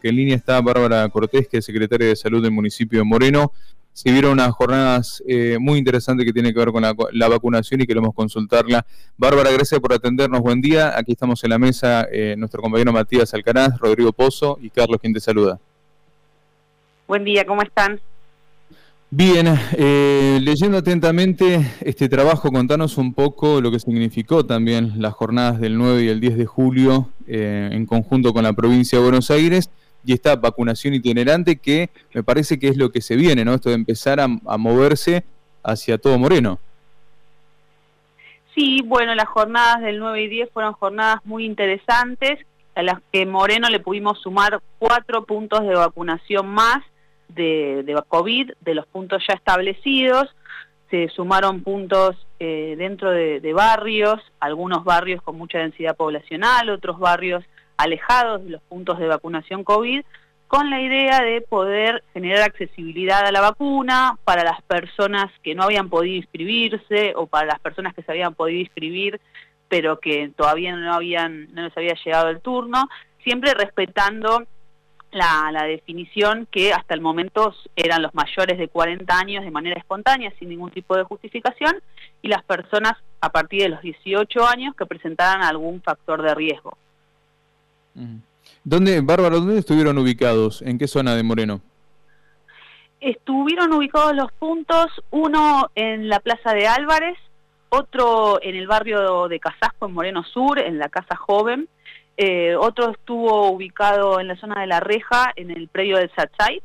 porque en línea está Bárbara Cortés, que es secretaria de Salud del municipio de Moreno. Se vieron unas jornadas eh, muy interesantes que tienen que ver con la, vacunación y queremos consultarla. Bárbara, gracias por atendernos. Buen día. Aquí estamos en la mesa eh, nuestro compañero Matías Alcaraz, Rodrigo Pozo y Carlos, quien te saluda. Buen día, ¿cómo están? Bien, eh, leyendo atentamente este trabajo, contanos un poco lo que significó también las jornadas del 9 y el 10 de julio eh, en conjunto con la provincia de Buenos Aires y esta vacunación itinerante que me parece que es lo que se viene, ¿no? Esto de empezar a, moverse hacia todo Moreno. Sí, bueno, las jornadas del 9 y 10 fueron jornadas muy interesantes, a las que Moreno le pudimos sumar cuatro puntos de vacunación más de, COVID, de los puntos ya establecidos, se sumaron puntos eh, dentro de, barrios, algunos barrios con mucha densidad poblacional, otros barrios alejados de los puntos de vacunación COVID, con la idea de poder generar accesibilidad a la vacuna para las personas que no habían podido inscribirse o para las personas que se habían podido inscribir pero que todavía no habían no les había llegado el turno, siempre respetando la, definición que hasta el momento eran los mayores de 40 años de manera espontánea, sin ningún tipo de justificación, y las personas a partir de los 18 años que presentaran algún factor de riesgo. ¿Dónde, Bárbara, dónde estuvieron ubicados? ¿En qué zona de Moreno? Estuvieron ubicados los puntos, uno en la Plaza de Álvarez, otro en el barrio de Casasco, en Moreno Sur, en la Casa Joven, eh, otro estuvo ubicado en la zona de La Reja, en el predio del Sachay,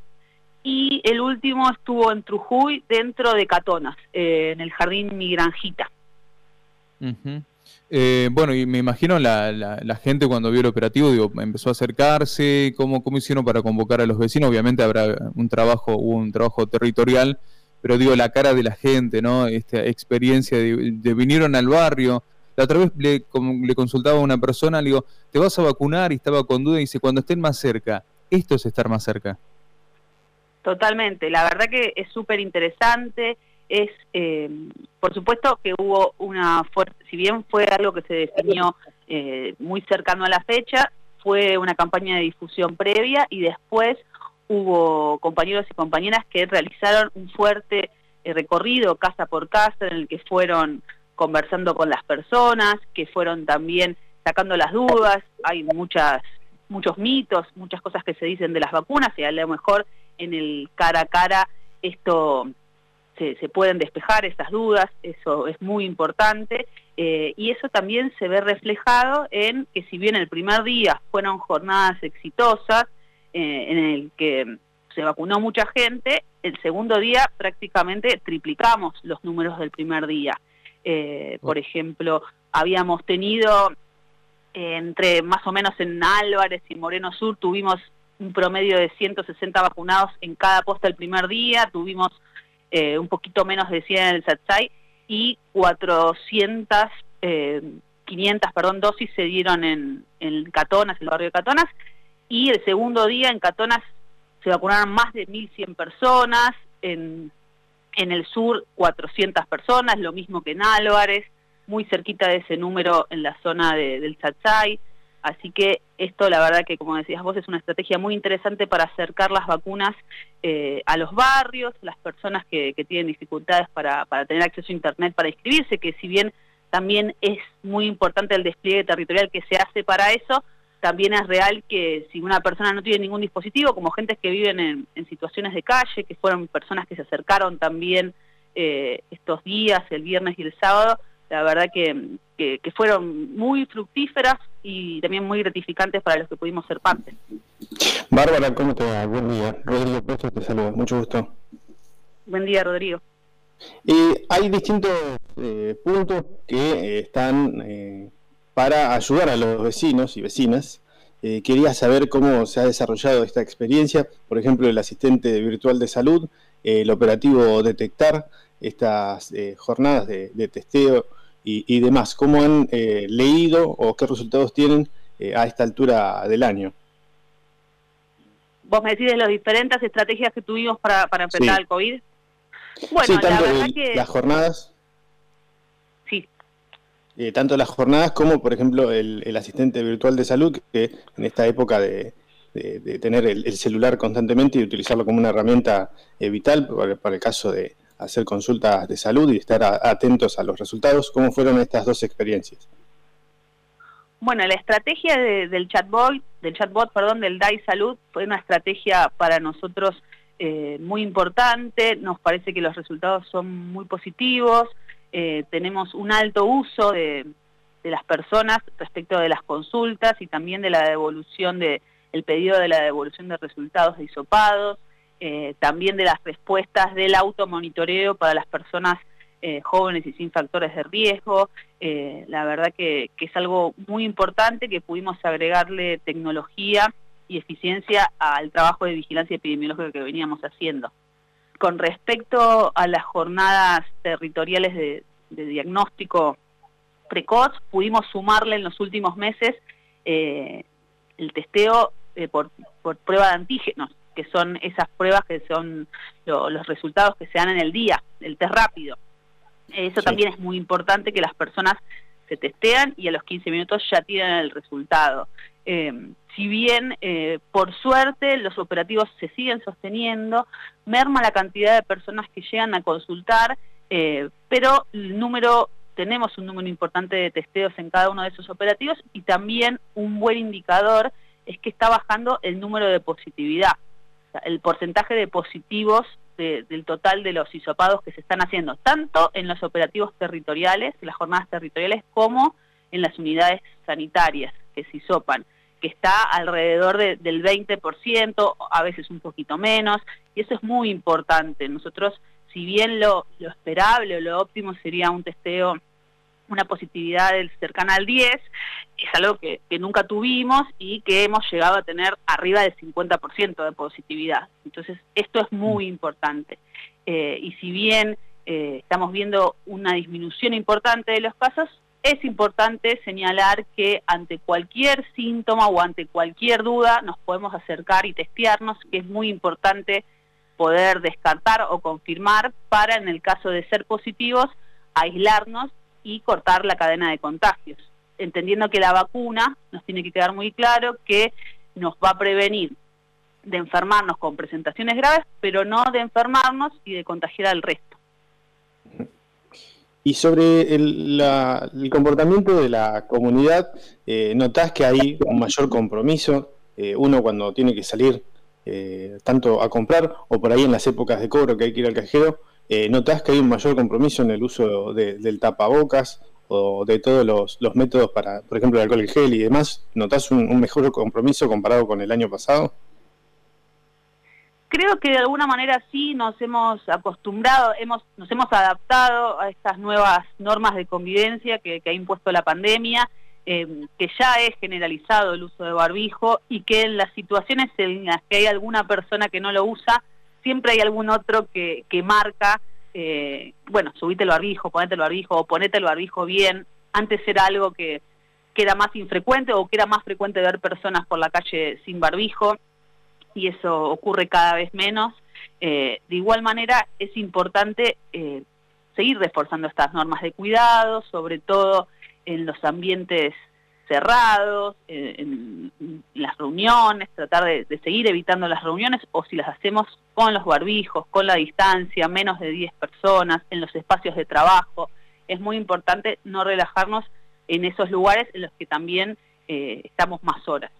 y el último estuvo en Trujuy, dentro de Catonas, eh, en el jardín Mi Granjita. Eh, bueno, y me imagino la, gente cuando vio el operativo, digo, empezó a acercarse, ¿cómo, ¿cómo hicieron para convocar a los vecinos? Obviamente habrá un trabajo, hubo un trabajo territorial, pero digo, la cara de la gente, ¿no? Esta experiencia de vinieron al barrio, la otra vez le, consultaba a una persona, le digo, ¿te vas a vacunar? Y estaba con duda y dice, cuando estén más cerca, esto es estar más cerca. Totalmente, la verdad que es súper interesante, es, eh, por supuesto que hubo una fuerte, si bien fue algo que se definió eh, muy cercano a la fecha, fue una campaña de difusión previa y después hubo compañeros y compañeras que realizaron un fuerte eh, recorrido casa por casa en el que fueron conversando con las personas, que fueron también sacando las dudas, hay muchas muchos mitos, muchas cosas que se dicen de las vacunas y a lo mejor en el cara a cara esto se, pueden despejar esas dudas, eso es muy importante eh, y eso también se ve reflejado en que si bien el primer día fueron jornadas exitosas eh, en el que se vacunó mucha gente, el segundo día prácticamente triplicamos los números del primer día. Eh, por ejemplo, habíamos tenido entre más o menos en Álvarez y Moreno Sur, tuvimos un promedio de 160 vacunados en cada posta el primer día, tuvimos eh, un poquito menos de 100 en el Satsai y 400, 500 perdón, dosis se dieron en, en Catonas, en el barrio de Catonas, y el segundo día en Catonas se vacunaron más de 1.100 personas, en en el sur 400 personas, lo mismo que en Álvarez, muy cerquita de ese número en la zona del Chachay. Así que esto, la verdad que como decías vos, es una estrategia muy interesante para acercar las vacunas eh, a los barrios, las personas que, tienen dificultades para, para tener acceso a Internet para inscribirse, que si bien también es muy importante el despliegue territorial que se hace para eso, también es real que si una persona no tiene ningún dispositivo, como gente que viven en, situaciones de calle, que fueron personas que se acercaron también eh, estos días, el viernes y el sábado, la verdad que, fueron muy fructíferas y también muy gratificantes para los que pudimos ser parte. Bárbara, ¿cómo te va? Buen día. Rodrigo Pozo te saluda, mucho gusto. Buen día, Rodrigo. hay distintos eh, puntos que eh, están para ayudar a los vecinos y vecinas. Eh, quería saber cómo se ha desarrollado esta experiencia, por ejemplo, el asistente virtual de salud, el operativo Detectar, estas eh, jornadas de, testeo y, demás. ¿Cómo han eh, leído o qué resultados tienen a esta altura del año? Vos me decís de las diferentes estrategias que tuvimos para, para enfrentar al COVID. Bueno, la verdad que... las jornadas eh, tanto las jornadas como, por ejemplo, el, asistente virtual de salud, que en esta época de, de, tener el, celular constantemente y utilizarlo como una herramienta vital para, el caso de hacer consultas de salud y estar atentos a los resultados. ¿Cómo fueron estas dos experiencias? Bueno, la estrategia del chatbot, del chatbot, perdón, del DAI Salud fue una estrategia para nosotros eh, muy importante. Nos parece que los resultados son muy positivos. Eh, tenemos un alto uso de, las personas respecto de las consultas y también de la devolución de el pedido de la devolución de resultados de isopados, eh, también de las respuestas del automonitoreo para las personas eh, jóvenes y sin factores de riesgo. Eh, la verdad que, es algo muy importante que pudimos agregarle tecnología y eficiencia al trabajo de vigilancia epidemiológica que veníamos haciendo. Con respecto a las jornadas territoriales de, diagnóstico precoz, pudimos sumarle en los últimos meses el testeo por, prueba de antígenos, que son esas pruebas que son los resultados que se dan en el día, el test rápido. Eso también es muy importante que las personas se testean y a los 15 minutos ya tienen el resultado. Eh, si bien, eh, por suerte, los operativos se siguen sosteniendo, merma la cantidad de personas que llegan a consultar, eh, pero el número, tenemos un número importante de testeos en cada uno de esos operativos y también un buen indicador es que está bajando el número de positividad. El porcentaje de positivos del total de los hisopados que se están haciendo, tanto en los operativos territoriales, las jornadas territoriales, como en las unidades sanitarias que se hisopan, que está alrededor del 20%, a veces un poquito menos, y eso es muy importante. Nosotros, si bien lo, lo esperable o lo óptimo sería un testeo una positividad cercana al 10, es algo que, nunca tuvimos y que hemos llegado a tener arriba del 50% de positividad. Entonces, esto es muy mm. importante. Eh, y si bien eh, estamos viendo una disminución importante de los casos, es importante señalar que ante cualquier síntoma o ante cualquier duda nos podemos acercar y testearnos, que es muy importante poder descartar o confirmar para, en el caso de ser positivos, aislarnos y cortar la cadena de contagios, entendiendo que la vacuna nos tiene que quedar muy claro que nos va a prevenir de enfermarnos con presentaciones graves, pero no de enfermarnos y de contagiar al resto. Y sobre el, comportamiento de la comunidad, eh, ¿notás que hay un mayor compromiso? Eh, uno cuando tiene que salir eh, tanto a comprar o por ahí en las épocas de cobro que hay que ir al cajero, eh, ¿Notás que hay un mayor compromiso en el uso del tapabocas o de todos los, métodos para, por ejemplo, el alcohol y gel y demás? ¿Notás un, mejor compromiso comparado con el año pasado? Creo que de alguna manera sí nos hemos acostumbrado, hemos, nos hemos adaptado a estas nuevas normas de convivencia que, ha impuesto la pandemia, eh, que ya es generalizado el uso de barbijo y que en las situaciones en las que hay alguna persona que no lo usa, siempre hay algún otro que, que marca, eh, bueno, subite el barbijo, ponete el barbijo, o ponete el barbijo bien. Antes era algo que, que era más infrecuente o que era más frecuente ver personas por la calle sin barbijo y eso ocurre cada vez menos. Eh, de igual manera es importante eh, seguir reforzando estas normas de cuidado, sobre todo en los ambientes cerrados, en, las reuniones, tratar de, seguir evitando las reuniones o si las hacemos con los barbijos, con la distancia, menos de 10 personas, en los espacios de trabajo. Es muy importante no relajarnos en esos lugares en los que también eh, estamos más horas.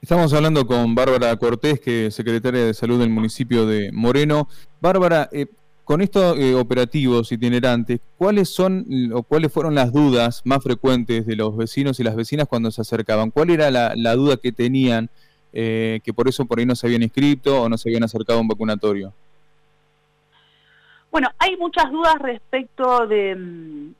Estamos hablando con Bárbara Cortés, que es secretaria de Salud del municipio de Moreno. Bárbara, eh, con estos eh, operativos itinerantes, ¿cuáles son o cuáles fueron las dudas más frecuentes de los vecinos y las vecinas cuando se acercaban? ¿Cuál era la, duda que tenían eh, que por eso por ahí no se habían inscrito o no se habían acercado a un vacunatorio? Bueno, hay muchas dudas respecto de,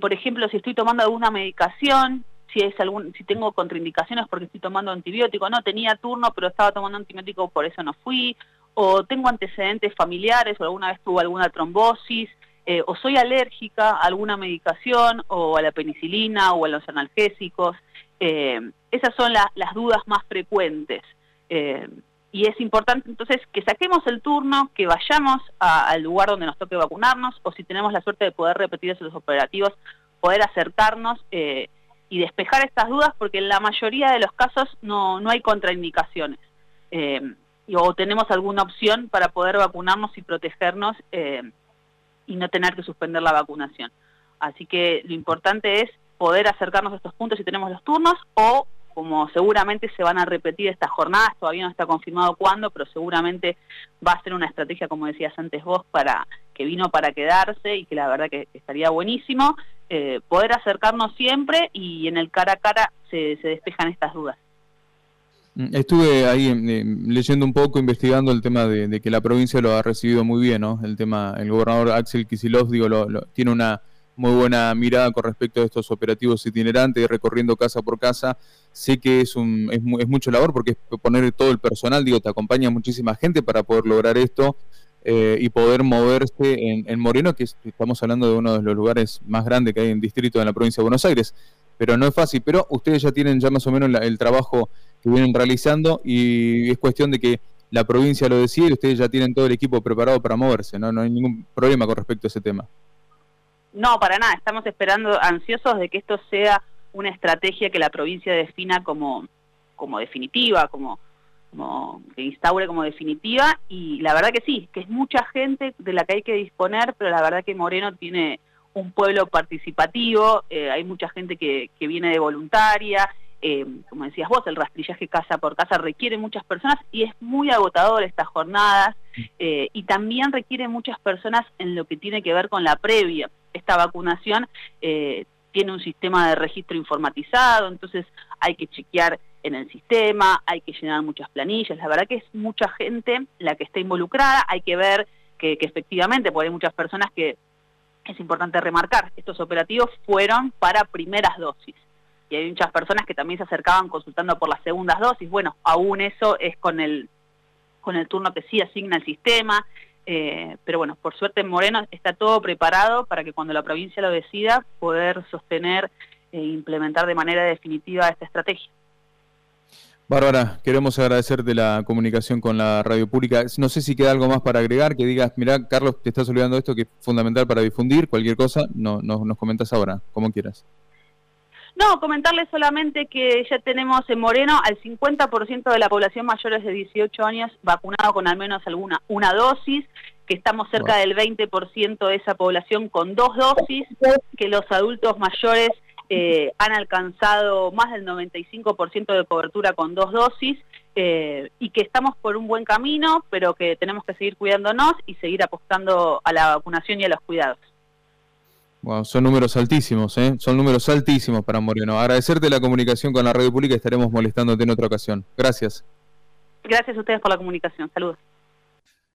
por ejemplo, si estoy tomando alguna medicación, si es algún, si tengo contraindicaciones porque estoy tomando antibiótico, no tenía turno pero estaba tomando antibiótico por eso no fui, o tengo antecedentes familiares o alguna vez tuve alguna trombosis, eh, o soy alérgica a alguna medicación o a la penicilina o a los analgésicos. Eh, esas son las dudas más frecuentes. Eh, y es importante entonces que saquemos el turno, que vayamos al lugar donde nos toque vacunarnos, o si tenemos la suerte de poder repetir esos operativos, poder acercarnos y despejar estas dudas porque en la mayoría de los casos no, no hay contraindicaciones. O tenemos alguna opción para poder vacunarnos y protegernos eh, y no tener que suspender la vacunación. Así que lo importante es poder acercarnos a estos puntos si tenemos los turnos o como seguramente se van a repetir estas jornadas, todavía no está confirmado cuándo, pero seguramente va a ser una estrategia, como decías antes vos, para que vino para quedarse y que la verdad que estaría buenísimo, eh, poder acercarnos siempre y en el cara a cara se, despejan estas dudas. Mm, estuve ahí eh, leyendo un poco, investigando el tema de, que la provincia lo ha recibido muy bien, ¿no? El tema, el gobernador Axel Kisilov, digo, tiene una muy buena mirada con respecto a estos operativos itinerantes, recorriendo casa por casa. Sé que es, un, es, mucho labor porque es poner todo el personal, digo, te acompaña muchísima gente para poder lograr esto eh, y poder moverse en, Moreno, que estamos hablando de uno de los lugares más grandes que hay en distrito en la provincia de Buenos Aires. Pero no es fácil, pero ustedes ya tienen ya más o menos el trabajo que vienen realizando y es cuestión de que la provincia lo decide y ustedes ya tienen todo el equipo preparado para moverse, ¿no? No hay ningún problema con respecto a ese tema. No, para nada. Estamos esperando, ansiosos de que esto sea una estrategia que la provincia defina como, como definitiva, como, como que instaure como definitiva. Y la verdad que sí, que es mucha gente de la que hay que disponer, pero la verdad que Moreno tiene un pueblo participativo, eh, hay mucha gente que, que viene de voluntaria, eh, como decías vos, el rastrillaje casa por casa requiere muchas personas y es muy agotador estas jornadas eh, y también requiere muchas personas en lo que tiene que ver con la previa. Esta vacunación eh, tiene un sistema de registro informatizado, entonces hay que chequear en el sistema, hay que llenar muchas planillas, la verdad que es mucha gente la que está involucrada, hay que ver que, que efectivamente, porque hay muchas personas que, es importante remarcar, estos operativos fueron para primeras dosis y hay muchas personas que también se acercaban consultando por las segundas dosis. Bueno, aún eso es con el, con el turno que sí asigna el sistema, eh, pero bueno, por suerte en Moreno está todo preparado para que cuando la provincia lo decida poder sostener e implementar de manera definitiva esta estrategia. Bárbara, queremos agradecerte la comunicación con la radio pública. No sé si queda algo más para agregar, que digas, mira, Carlos, te estás olvidando esto que es fundamental para difundir, cualquier cosa, no, no, nos comentas ahora, como quieras. No, comentarles solamente que ya tenemos en Moreno al 50% de la población mayores de 18 años vacunado con al menos alguna una dosis, que estamos cerca del 20% de esa población con dos dosis, que los adultos mayores eh, han alcanzado más del 95% de cobertura con dos dosis eh, y que estamos por un buen camino, pero que tenemos que seguir cuidándonos y seguir apostando a la vacunación y a los cuidados son números altísimos, ¿eh? Son números altísimos para Moreno. Agradecerte la comunicación con la radio pública y estaremos molestándote en otra ocasión. Gracias. Gracias a ustedes por la comunicación. Saludos.